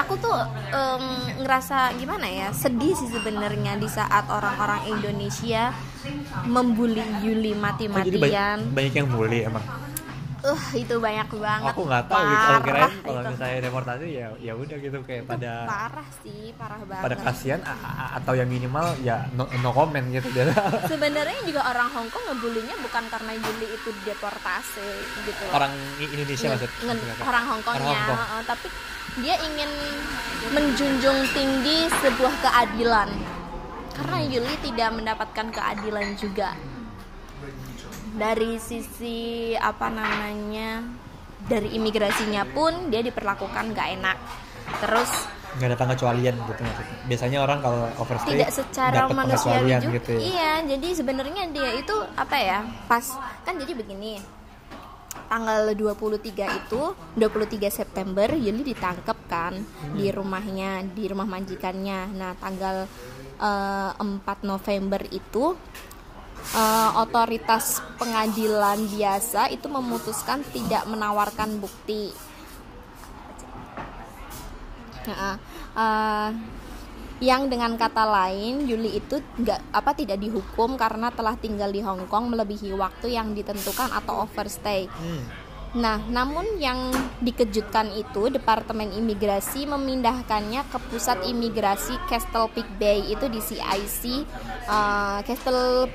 aku tuh em, ngerasa gimana ya sedih sih sebenarnya di saat orang-orang Indonesia membuli Yuli Oh, jadi banyak, mati-matian. banyak yang bully emang Uh, itu banyak banget. aku nggak tahu gitu kalau kirain Parah kalau itu. misalnya deportasi ya ya udah gitu kayak pada parah sih, parah banget. pada kasihan atau yang minimal ya no, no comment gitu Sebenarnya juga orang Hong Kong ngebulinya bukan karena Yuli itu deportasi gitu. orang Indonesia Nge- maksud nge- orang Hong Kongnya, Orang Hong Kong. heeh, tapi dia ingin menjunjung tinggi sebuah keadilan karena Yuli tidak mendapatkan keadilan juga dari sisi apa namanya dari imigrasinya pun dia diperlakukan gak enak. Terus nggak ada pengecualian gitu maksudnya. Biasanya orang kalau overstay tidak secara manusiawi pengecualian juga gitu ya. iya jadi sebenarnya dia itu apa ya pas kan jadi begini. Tanggal 23 itu 23 September Yuli ditangkap kan di rumahnya di rumah majikannya. Nah tanggal eh, 4 November itu eh, otoritas pengadilan biasa itu memutuskan tidak menawarkan bukti Heeh. Eh, yang dengan kata lain Yuli itu nggak apa tidak dihukum karena telah tinggal di Hong Kong melebihi waktu yang ditentukan atau overstay. Hmm. Nah, namun yang dikejutkan itu Departemen Imigrasi memindahkannya ke pusat imigrasi Castle Peak Bay itu di CIC eh, Castle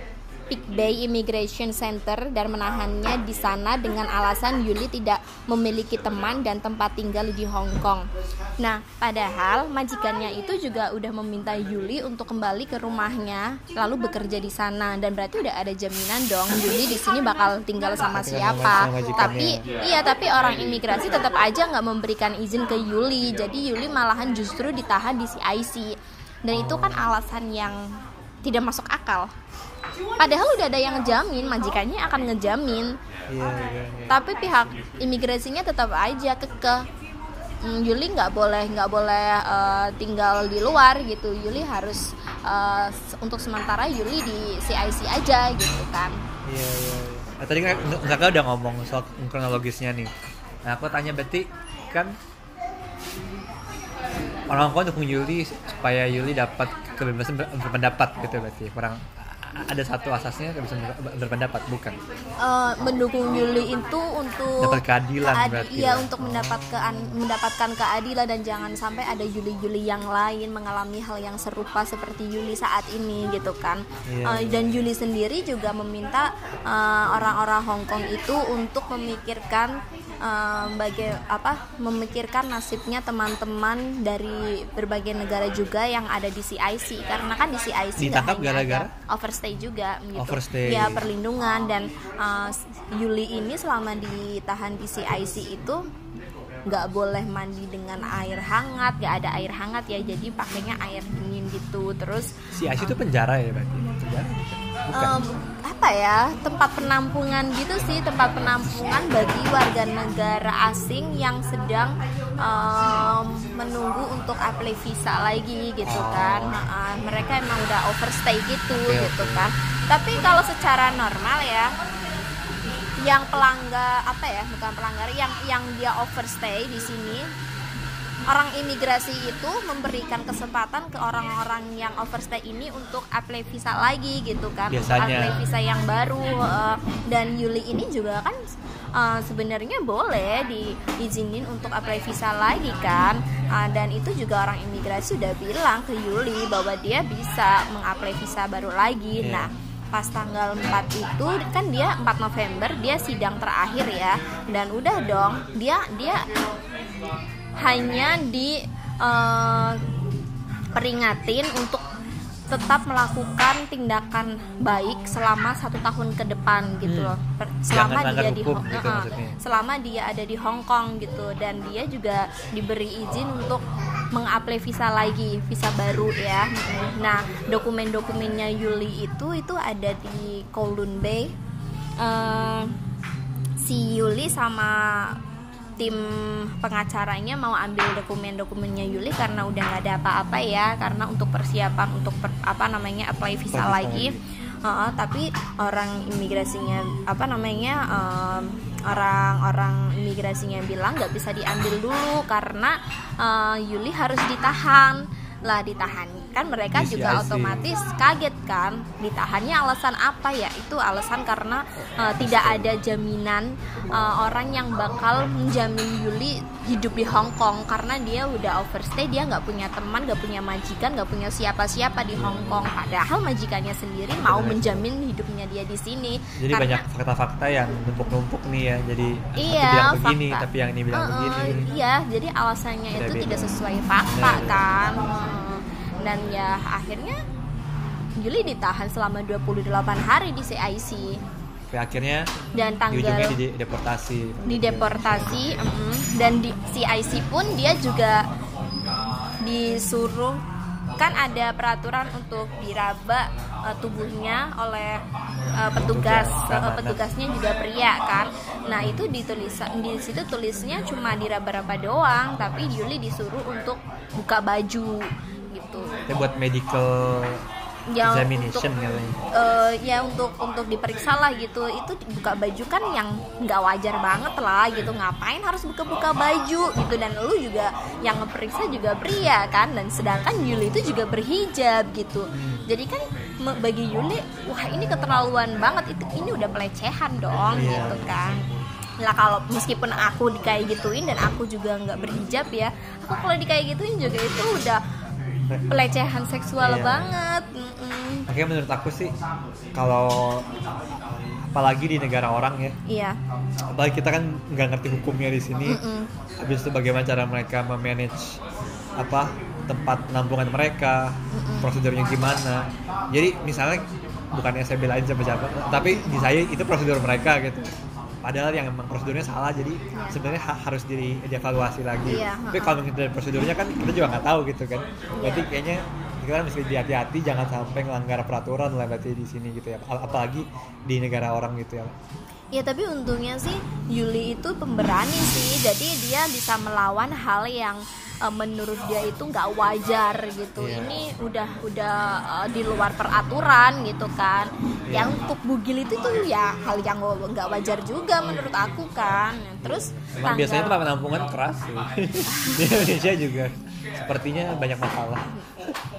Peak Bay Immigration Center dan menahannya di sana dengan alasan Yuli tidak memiliki teman dan tempat tinggal di Hong Kong. Nah, padahal majikannya itu juga udah meminta Yuli untuk kembali ke rumahnya lalu bekerja di sana dan berarti udah ada jaminan dong Yuli di sini bakal tinggal sama sama siapa. Tapi iya, tapi orang imigrasi tetap aja nggak memberikan izin ke Yuli. Jadi Yuli malahan justru ditahan di CIC. Dan itu kan alasan yang tidak masuk akal. Padahal udah ada yang ngejamin, majikannya akan ngejamin. iya iya iya. Tapi pihak imigrasinya tetap aja kekeh. Hmm, Yuli nggak boleh nggak boleh eh, tinggal di luar gitu. Yuli harus s- untuk sementara Yuli di CIC aja gitu kan. Iya iya. iya. Nah, tadi kan kakak udah ngomong soal kronologisnya nih. Nah aku tanya berarti kan orang Hongkong dukung Yuli supaya Yuli dapat kebebasan ber- berpendapat gitu berarti kurang ada satu asasnya kebebasan ber- berpendapat? Bukan. Eh, mendukung Yuli itu untuk dapat keadilan keadi- berarti iya ya. untuk mendapatkan mendapatkan keadilan dan jangan sampai ada Yuli-Yuli yang lain mengalami hal yang serupa seperti Yuli saat ini gitu kan. Iya, Eh, dan Yuli sendiri juga meminta eh, orang-orang Hong Kong itu untuk memikirkan baga apa memikirkan nasibnya teman-teman dari berbagai negara juga yang ada di CIC karena kan di CIC Ditangkap gara-gara? overstay juga gitu. Overstay. ya perlindungan. Dan uh, Yuli ini selama ditahan di CIC itu nggak boleh mandi dengan air hangat. Nggak ada air hangat ya jadi pakainya air dingin gitu. Terus si Asia itu penjara ya berarti? Penjara bukan. Em, apa ya tempat penampungan gitu sih tempat penampungan bagi warga negara asing yang sedang em, menunggu untuk apply visa lagi gitu Oh. kan. Ha-ha, mereka emang udah overstay gitu Oke, gitu kan. Tapi kalau secara normal ya yang pelanggar apa ya bukan pelanggar yang yang dia overstay di sini orang imigrasi itu memberikan kesempatan ke orang-orang yang overstay ini untuk apply visa lagi gitu kan Biasanya. apply visa yang baru eh, dan Yuli ini juga kan eh, sebenarnya boleh diizinin untuk apply visa lagi kan Eh, dan itu juga orang imigrasi sudah bilang ke Yuli bahwa dia bisa mengapply visa baru lagi Iya. nah pas tanggal 4 itu kan dia 4 November dia sidang terakhir ya dan udah dong dia dia hanya di eh, peringatin untuk tetap melakukan tindakan baik selama satu tahun ke depan gitu Hmm. loh selama Jangan dia di Hong- gitu maksudnya. selama dia ada di Hong Kong gitu dan dia juga diberi izin untuk mengapply visa lagi visa baru ya nah dokumen-dokumennya Yuli itu itu ada di Kowloon Bay Eh, si Yuli sama tim pengacaranya mau ambil dokumen-dokumennya Yuli karena udah nggak ada apa-apa ya karena untuk persiapan untuk per- apa namanya apply visa lagi. Heeh, tapi orang imigrasinya apa namanya em, orang-orang imigrasinya bilang nggak bisa diambil dulu karena eh, Yuli harus ditahan. Lah ditahan kan mereka Di juga CIC. otomatis kaget kan ditahannya alasan apa ya? Itu alasan karena eh, tidak ada jaminan eh, orang yang bakal menjamin Yuli hidup di Hong Kong. Karena dia udah overstay dia nggak punya teman nggak punya majikan nggak punya siapa-siapa di Hong Kong. Padahal majikannya sendiri mau menjamin hidupnya dia di sini. Jadi Karena- banyak fakta-fakta yang numpuk-numpuk nih ya. Jadi Iya, bilang begini fakta. tapi yang ini bilang Uh-uh, begini. Iya, jadi alasannya itu tidak sesuai fakta kan. Hmm. Dan ya akhirnya Yuli ditahan selama 28 hari di CIC Sampai akhirnya dan tanggal di deportasi. Dideportasi mm, dan di CIC pun dia juga disuruh kan ada peraturan untuk diraba eh, tubuhnya oleh eh, petugas. Keamanan. petugasnya juga pria kan. Nah itu ditulis di situ tulisnya cuma diraba-raba doang tapi Yuli disuruh untuk buka baju gitu. Itu buat medical Ya, examination untuk- katanya eh, ya untuk untuk diperiksa lah gitu. Itu buka baju kan yang nggak wajar banget lah gitu. Ngapain harus buka-buka baju gitu. Dan lu juga yang ngeperiksa juga pria kan. Dan sedangkan Yuli itu juga berhijab gitu. Jadi kan bagi Yuli wah ini keterlaluan banget. Itu ini udah pelecehan dong Iya. gitu kan. Lah kalau meskipun aku dikayak gituin dan aku juga nggak berhijab ya aku kalau dikayak gituin juga itu udah pelecehan seksual Iya. banget Mm-mm. Makanya menurut aku sih kalau apalagi di negara orang ya, Iya. apalagi kita kan nggak ngerti hukumnya di sini. Mm-mm. Habis itu bagaimana cara mereka memanage apa tempat penampungan mereka, prosedurnya gimana. Jadi misalnya bukannya saya belain siapa-siapa, tapi di saya itu prosedur mereka gitu. Padahal yang emang prosedurnya salah, jadi sebenarnya ha- harus di dievaluasi lagi. Iya, Tapi kalau dari prosedurnya kan kita juga nggak tahu gitu kan. Berarti kayaknya kita mesti hati-hati jangan sampai melanggar peraturan lah berarti di sini gitu ya. Ap- Apalagi di negara orang gitu ya. Ya tapi untungnya sih Yuli itu pemberani sih, jadi dia bisa melawan hal yang eh, menurut dia itu nggak wajar gitu. Iya. Ini udah udah eh, di luar peraturan gitu kan. Iya. Yang untuk bugil itu tuh ya hal yang nggak wajar juga menurut aku kan. Terus Emang biasanya tanggal- tempat penampungan keras sih. di Indonesia juga sepertinya banyak masalah.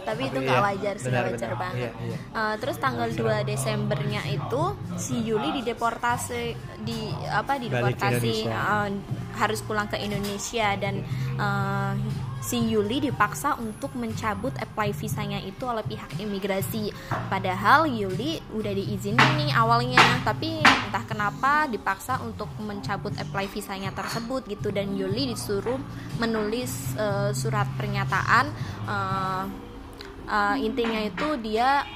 tapi itu Tapi nggak iya, wajar sih benar, wajar benar. banget Iya, iya. Eh, terus tanggal 2 Desembernya itu si Yuli dideportasi di apa dideportasi eh, harus pulang ke Indonesia dan eh, si Yuli dipaksa untuk mencabut apply visanya itu oleh pihak imigrasi. Padahal Yuli udah diizinin nih awalnya tapi entah kenapa dipaksa untuk mencabut apply visanya tersebut gitu. Dan Yuli disuruh menulis eh, surat pernyataan eh, Uh, intinya itu dia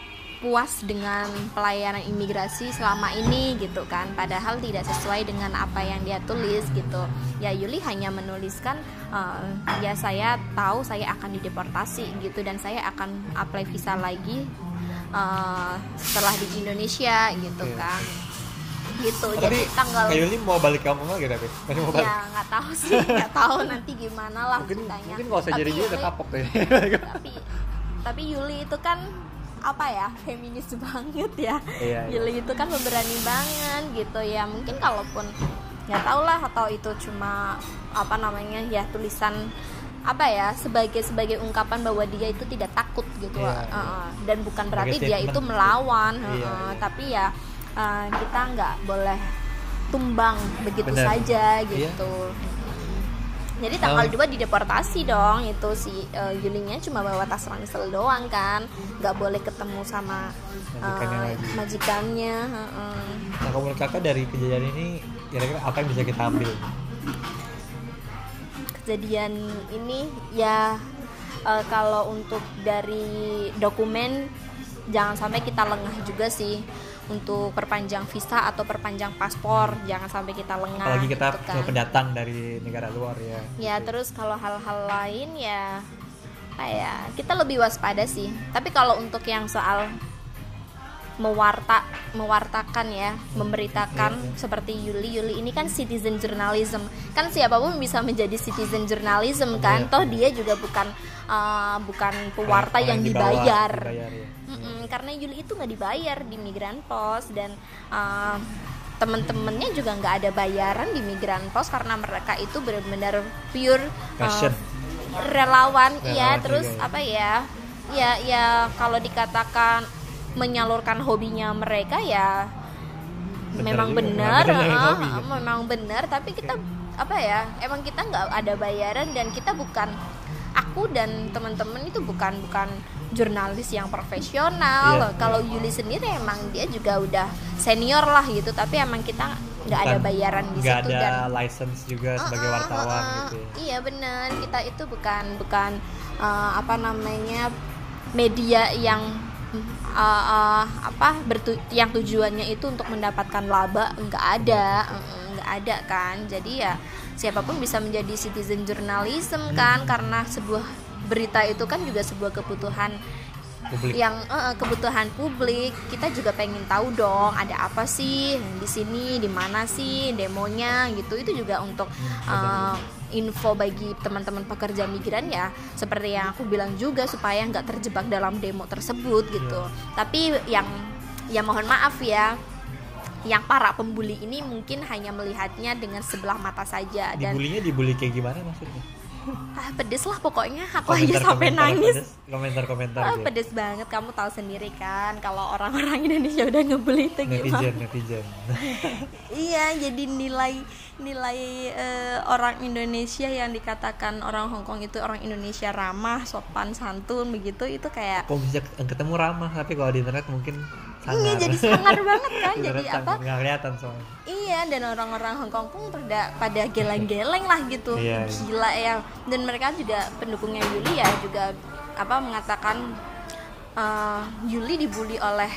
puas dengan pelayanan imigrasi selama ini gitu kan. Padahal tidak sesuai dengan apa yang dia tulis gitu. Ya Yuli hanya menuliskan uh, ya saya tahu saya akan dideportasi gitu dan saya akan apply visa lagi uh, setelah di Indonesia gitu Oke. kan. gitu Oh, jadi tapi tanggal Kak Yuli mau balik kamu lagi tapi? Masih mau balik ya nggak tahu sih nggak tahu nanti gimana lah mungkin ceritanya. mungkin saya Tapi jadi Yuli- kapok deh. tapi tapi Yuli itu kan apa ya feminis banget ya Iya, iya. Yuli itu kan pemberani banget gitu ya mungkin kalaupun nggak tahu lah atau itu cuma apa namanya ya tulisan apa ya sebagai sebagai ungkapan bahwa dia itu tidak takut gitu Iya, iya. Dan bukan berarti dia itu melawan Iya, iya. tapi ya uh, kita nggak boleh tumbang begitu Benar. saja Iya. gitu jadi tanggal Oh. 2 dideportasi dong itu si uh, Yulinya cuma bawa tas ransel doang kan nggak boleh ketemu sama uh, Majikannya lagi. majikannya heeh. nah kalau menurut kakak dari kejadian ini kira-kira apa yang bisa kita ambil kejadian ini ya uh, kalau untuk dari dokumen jangan sampai kita lengah juga sih untuk perpanjang visa atau perpanjang paspor jangan sampai kita lengah apalagi kita gitu kan. pendatang dari negara luar ya. Ya terus kalau hal-hal lain ya apa ya kita lebih waspada sih. Tapi kalau untuk yang soal mewarta mewartakan ya memberitakan seperti Yuli. Yuli ini kan citizen journalism. Kan siapa pun bisa menjadi citizen journalism kan. Iya, toh dia juga bukan uh, bukan pewarta yang bawah, dibayar. dibayar, ya. Mm-mm, karena Yuli itu nggak dibayar di Migran Pos dan uh, temen-temennya juga nggak ada bayaran di Migran Pos karena mereka itu benar-benar pure uh, relawan, iya Relawan terus juga ya. apa ya? Ya ya kalau dikatakan menyalurkan hobinya mereka ya Bener memang benar ah, ya. memang benar tapi kita apa ya emang kita nggak ada bayaran dan kita bukan aku dan teman-teman itu bukan bukan jurnalis yang profesional Iya, kalau Yuli sendiri emang dia juga udah senior lah gitu tapi emang kita nggak ada bayaran di nggak situ ada dan license juga sebagai Uh-uh, wartawan uh-uh. gitu ya. Iya benar, kita itu bukan bukan uh, apa namanya media yang uh, uh, apa bertu yang tujuannya itu untuk mendapatkan laba nggak ada, nggak ada kan. Jadi ya siapa pun bisa menjadi citizen journalism kan karena sebuah berita itu kan juga sebuah kebutuhan publik. Yang eh, kebutuhan publik kita juga pengen tahu dong ada apa sih? Di sini di mana sih? Demonya gitu. Itu juga untuk eh, info bagi teman-teman pekerja migran ya. Seperti yang aku bilang juga supaya nggak terjebak dalam demo tersebut gitu. Tapi yang ya mohon maaf ya yang para pembuli ini mungkin hanya melihatnya dengan sebelah mata saja dan dibulinya dibully kayak gimana maksudnya ah, pedes lah pokoknya. Aku aja sampai nangis. komentar komentar Ah, gitu. pedes banget. Kamu tahu sendiri kan kalau orang-orang Indonesia udah ngebully itu gimana? Netizen netizen. Iya jadi nilai nilai eh, orang Indonesia yang dikatakan orang Hongkong itu orang Indonesia ramah sopan santun begitu itu kayak kok bisa ketemu ramah? Tapi kalau di internet mungkin sangar. Iya jadi sangar banget kan Di jadi apa? nggak kelihatan soalnya. Iya dan orang-orang Hong Kong pun pada pada geleng-geleng lah gitu. Iya, iya. gila ya. Dan mereka juga pendukungnya Yuli ya juga apa mengatakan eh, Yuli dibully oleh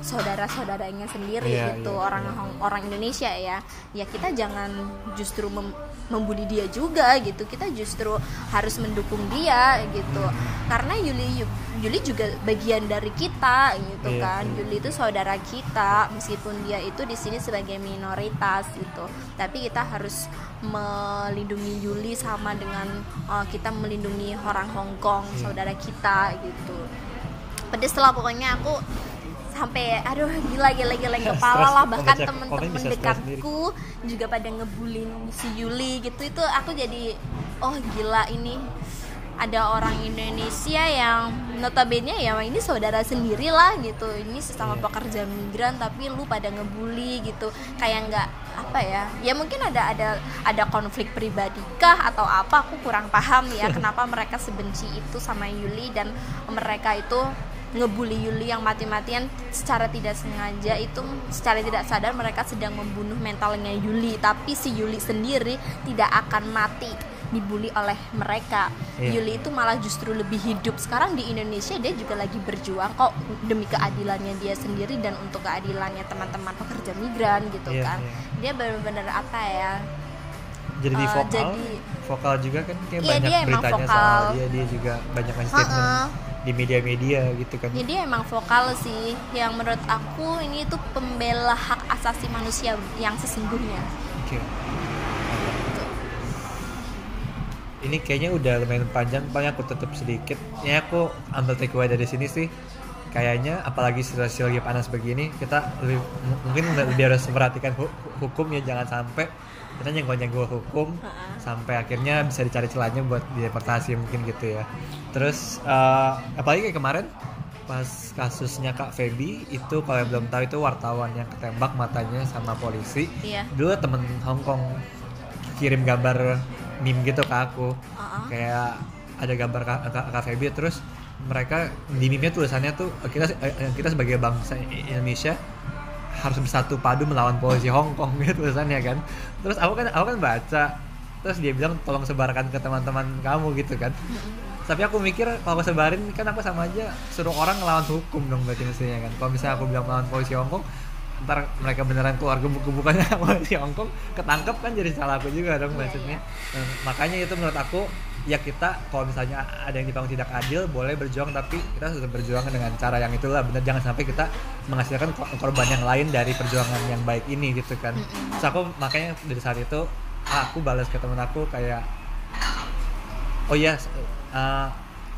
saudara-saudaranya sendiri Iya, gitu iya, orang. Hong- orang Indonesia ya. Ya kita jangan justru mem- membuli dia juga gitu. Kita justru harus mendukung dia gitu. Karena Yuli Yuli juga bagian dari kita gitu Iya, kan. iya. Yuli itu saudara kita meskipun dia itu di sini sebagai minoritas gitu. Tapi kita harus melindungi Yuli sama dengan uh, kita melindungi orang Hong Kong Iya. saudara kita gitu. Pedes lah pokoknya. Aku sampai aduh gila gila gila kepala lah bahkan temen-temen dekatku juga pada ngebulin si Yuli gitu. Itu aku jadi oh gila ini ada orang Indonesia yang notabene ya ini saudara sendiri lah gitu. Ini sesama Iya. pekerja migran tapi lu pada ngebully gitu. Kayak nggak apa ya ya mungkin ada ada ada konflik pribadi kah atau apa? Aku kurang paham ya kenapa mereka sebenci itu sama Yuli dan mereka itu ngebully Yuli yang mati-matian secara tidak sengaja itu secara tidak sadar mereka sedang membunuh mentalnya Yuli tapi si Yuli sendiri tidak akan mati dibully oleh mereka. Iya. Yuli itu malah justru lebih hidup. Sekarang di Indonesia dia juga lagi berjuang kok demi keadilannya dia sendiri dan untuk keadilannya teman-teman pekerja migran gitu Iya, kan. iya. Dia benar-benar apa ya? jadi di Eh, vokal jadi- vokal juga kan kayak Iya, banyak dia beritanya vokal. soal dia dia juga banyak ngasih statement. Di media-media gitu kan dia emang vokal sih yang menurut aku ini tuh pembela hak asasi manusia yang sesungguhnya. Oke. Ini kayaknya udah lumayan panjang, paling aku tutup sedikit. Ya aku ambil takeaway dari sini sih. Kayaknya apalagi situasi lagi panas begini, kita lebih, mungkin lebih harus memperhatikan hu- hukum ya jangan sampai kita nyenggol-nyenggol hukum sampai akhirnya bisa dicari celahnya buat deportasi mungkin gitu ya. Terus eh, apalagi kayak kemarin pas kasusnya Kak Feby itu kalau yang belum tahu itu wartawan yang ketembak matanya sama polisi Iya. dulu temen Hong Kong kirim gambar meme gitu ke aku Uh-uh. kayak ada gambar Kak, Kak Feby terus mereka di meme tulisannya tuh kita eh, kita sebagai bangsa Indonesia harus bersatu padu melawan polisi Hong Kong gitu tulisannya kan. Terus aku kan aku kan baca terus dia bilang tolong sebarkan ke teman-teman kamu gitu kan. Tapi aku mikir kalau aku sebarin kan aku sama aja suruh orang ngelawan hukum dong berarti mestinya kan. Kalau misalnya aku bilang melawan polisi Hong Kong ntar mereka beneran keluar gebuk-gebukannya polisi Hong Kong ketangkep kan jadi salah aku juga dong maksudnya. Eh, makanya itu menurut aku ya kita kalau misalnya ada yang dipandang tidak adil boleh berjuang tapi kita harus berjuang dengan cara yang itulah. Bener jangan sampai kita menghasilkan kor- korban yang lain dari perjuangan yang baik ini gitu kan. Terus aku makanya dari saat itu aku balas ke temen aku kayak oh iya uh,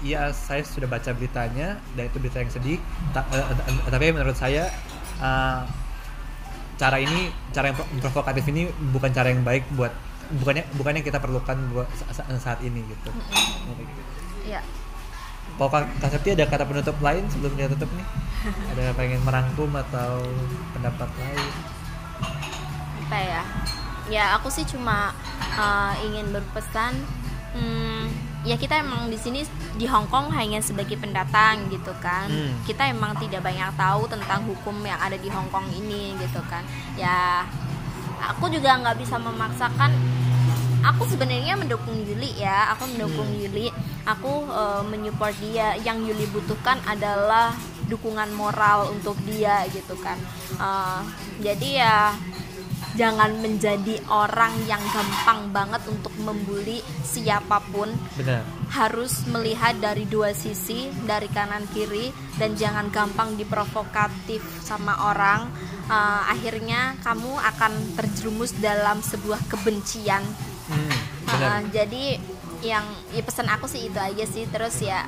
iya saya sudah baca beritanya dan itu berita yang sedih. Ta- eh, tapi menurut saya uh, cara ini cara yang pro- provokatif ini bukan cara yang baik buat bukannya bukannya kita perlukan buat sa- sa- saat ini gitu Iya. Kalau Kak Septi ada kata penutup lain sebelum dia tutup nih? Ada pengen merangkum atau pendapat lain? apa ya ya aku sih cuma uh, ingin berpesan hmm, ya kita emang di sini di Hong Kong hanya sebagai pendatang gitu kan Hmm. kita emang tidak banyak tahu tentang hukum yang ada di Hong Kong ini gitu kan ya aku juga nggak bisa memaksakan. Aku sebenarnya mendukung Yuli ya. Aku mendukung Hmm. Yuli. Aku uh, menyupport dia. Yang Yuli butuhkan adalah dukungan moral untuk dia gitu kan. Uh, jadi ya jangan menjadi orang yang gampang banget untuk membuli siapa pun. Benar. harus melihat dari dua sisi dari kanan kiri dan jangan gampang diprovokatif sama orang. Uh, akhirnya kamu akan terjerumus dalam sebuah kebencian. Hmm, Uh, jadi yang ya pesan aku sih itu aja sih. Terus ya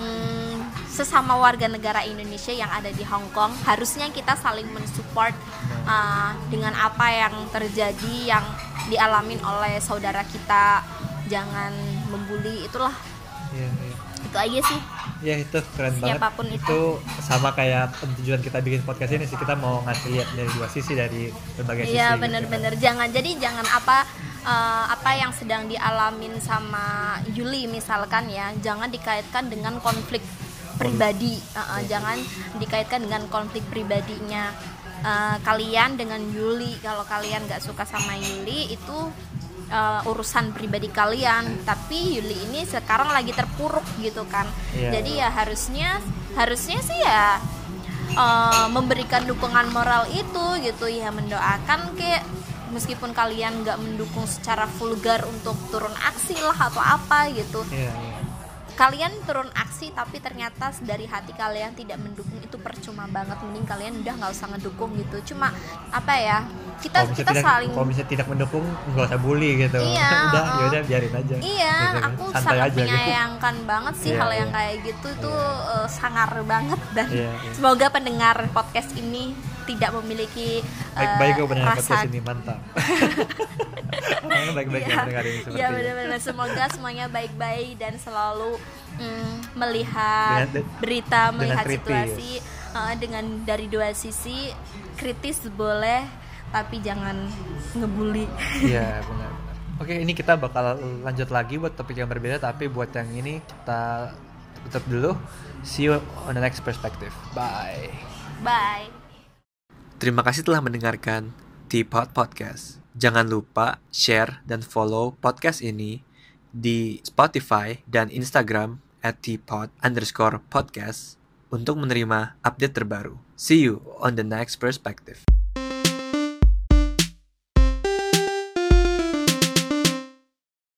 mm, sesama warga negara Indonesia yang ada di Hong Kong harusnya kita saling mensupport uh, dengan apa yang terjadi yang dialamin oleh saudara kita jangan membuli itulah Iya, iya. itu aja sih Ya itu keren banget. Siapa pun itu. itu sama kayak tujuan kita bikin podcast ini sih kita mau ngasih lihat dari dua sisi dari berbagai sisi. Iya gitu. bener-bener jangan jadi jangan apa eh, apa yang sedang dialamin sama Yuli misalkan ya jangan dikaitkan dengan konflik pribadi. Eh, eh, jangan dikaitkan dengan konflik pribadinya. Eh, kalian dengan Yuli kalau kalian nggak suka sama Yuli itu eh, urusan pribadi kalian. Tapi Yuli ini sekarang lagi terpuruk gitu kan. Iya. jadi ya harusnya harusnya sih ya eh, memberikan dukungan moral itu gitu. Ya mendoakan kayak meskipun kalian nggak mendukung secara vulgar untuk turun aksi lah atau apa gitu. Iya, iya. Kalian turun aksi tapi ternyata dari hati kalian tidak mendukung itu percuma banget mending kalian udah nggak usah ngedukung gitu cuma apa ya kita Kalau kita tidak, saling kalau misalnya tidak mendukung nggak usah bully gitu. Iya, udah, uh-uh. ya udah biarin aja. Iya, Gitu kan. aku Santai sangat aja gitu. menyayangkan banget sih Iya, hal yang iya. kayak gitu tuh eh, sangar banget dan Iya, iya. semoga pendengar podcast ini tidak memiliki eh, Baik-baik kok benar podcast ini mantap. Baik-baik dengar ini seperti ini. benar-benar semoga semuanya baik-baik dan selalu mm, melihat Dengan- berita, melihat kritis. situasi eh, dengan dari dua sisi kritis boleh tapi jangan ngebully. Iya benar. Oke ini kita bakal lanjut lagi buat topik yang berbeda tapi buat yang ini kita tutup dulu. See you on the next perspective. Bye. Bye. Terima kasih telah mendengarkan Teapot Podcast. Jangan lupa share dan follow podcast ini di Spotify dan Instagram at tpod underscore podcast untuk menerima update terbaru. See you on the next perspective.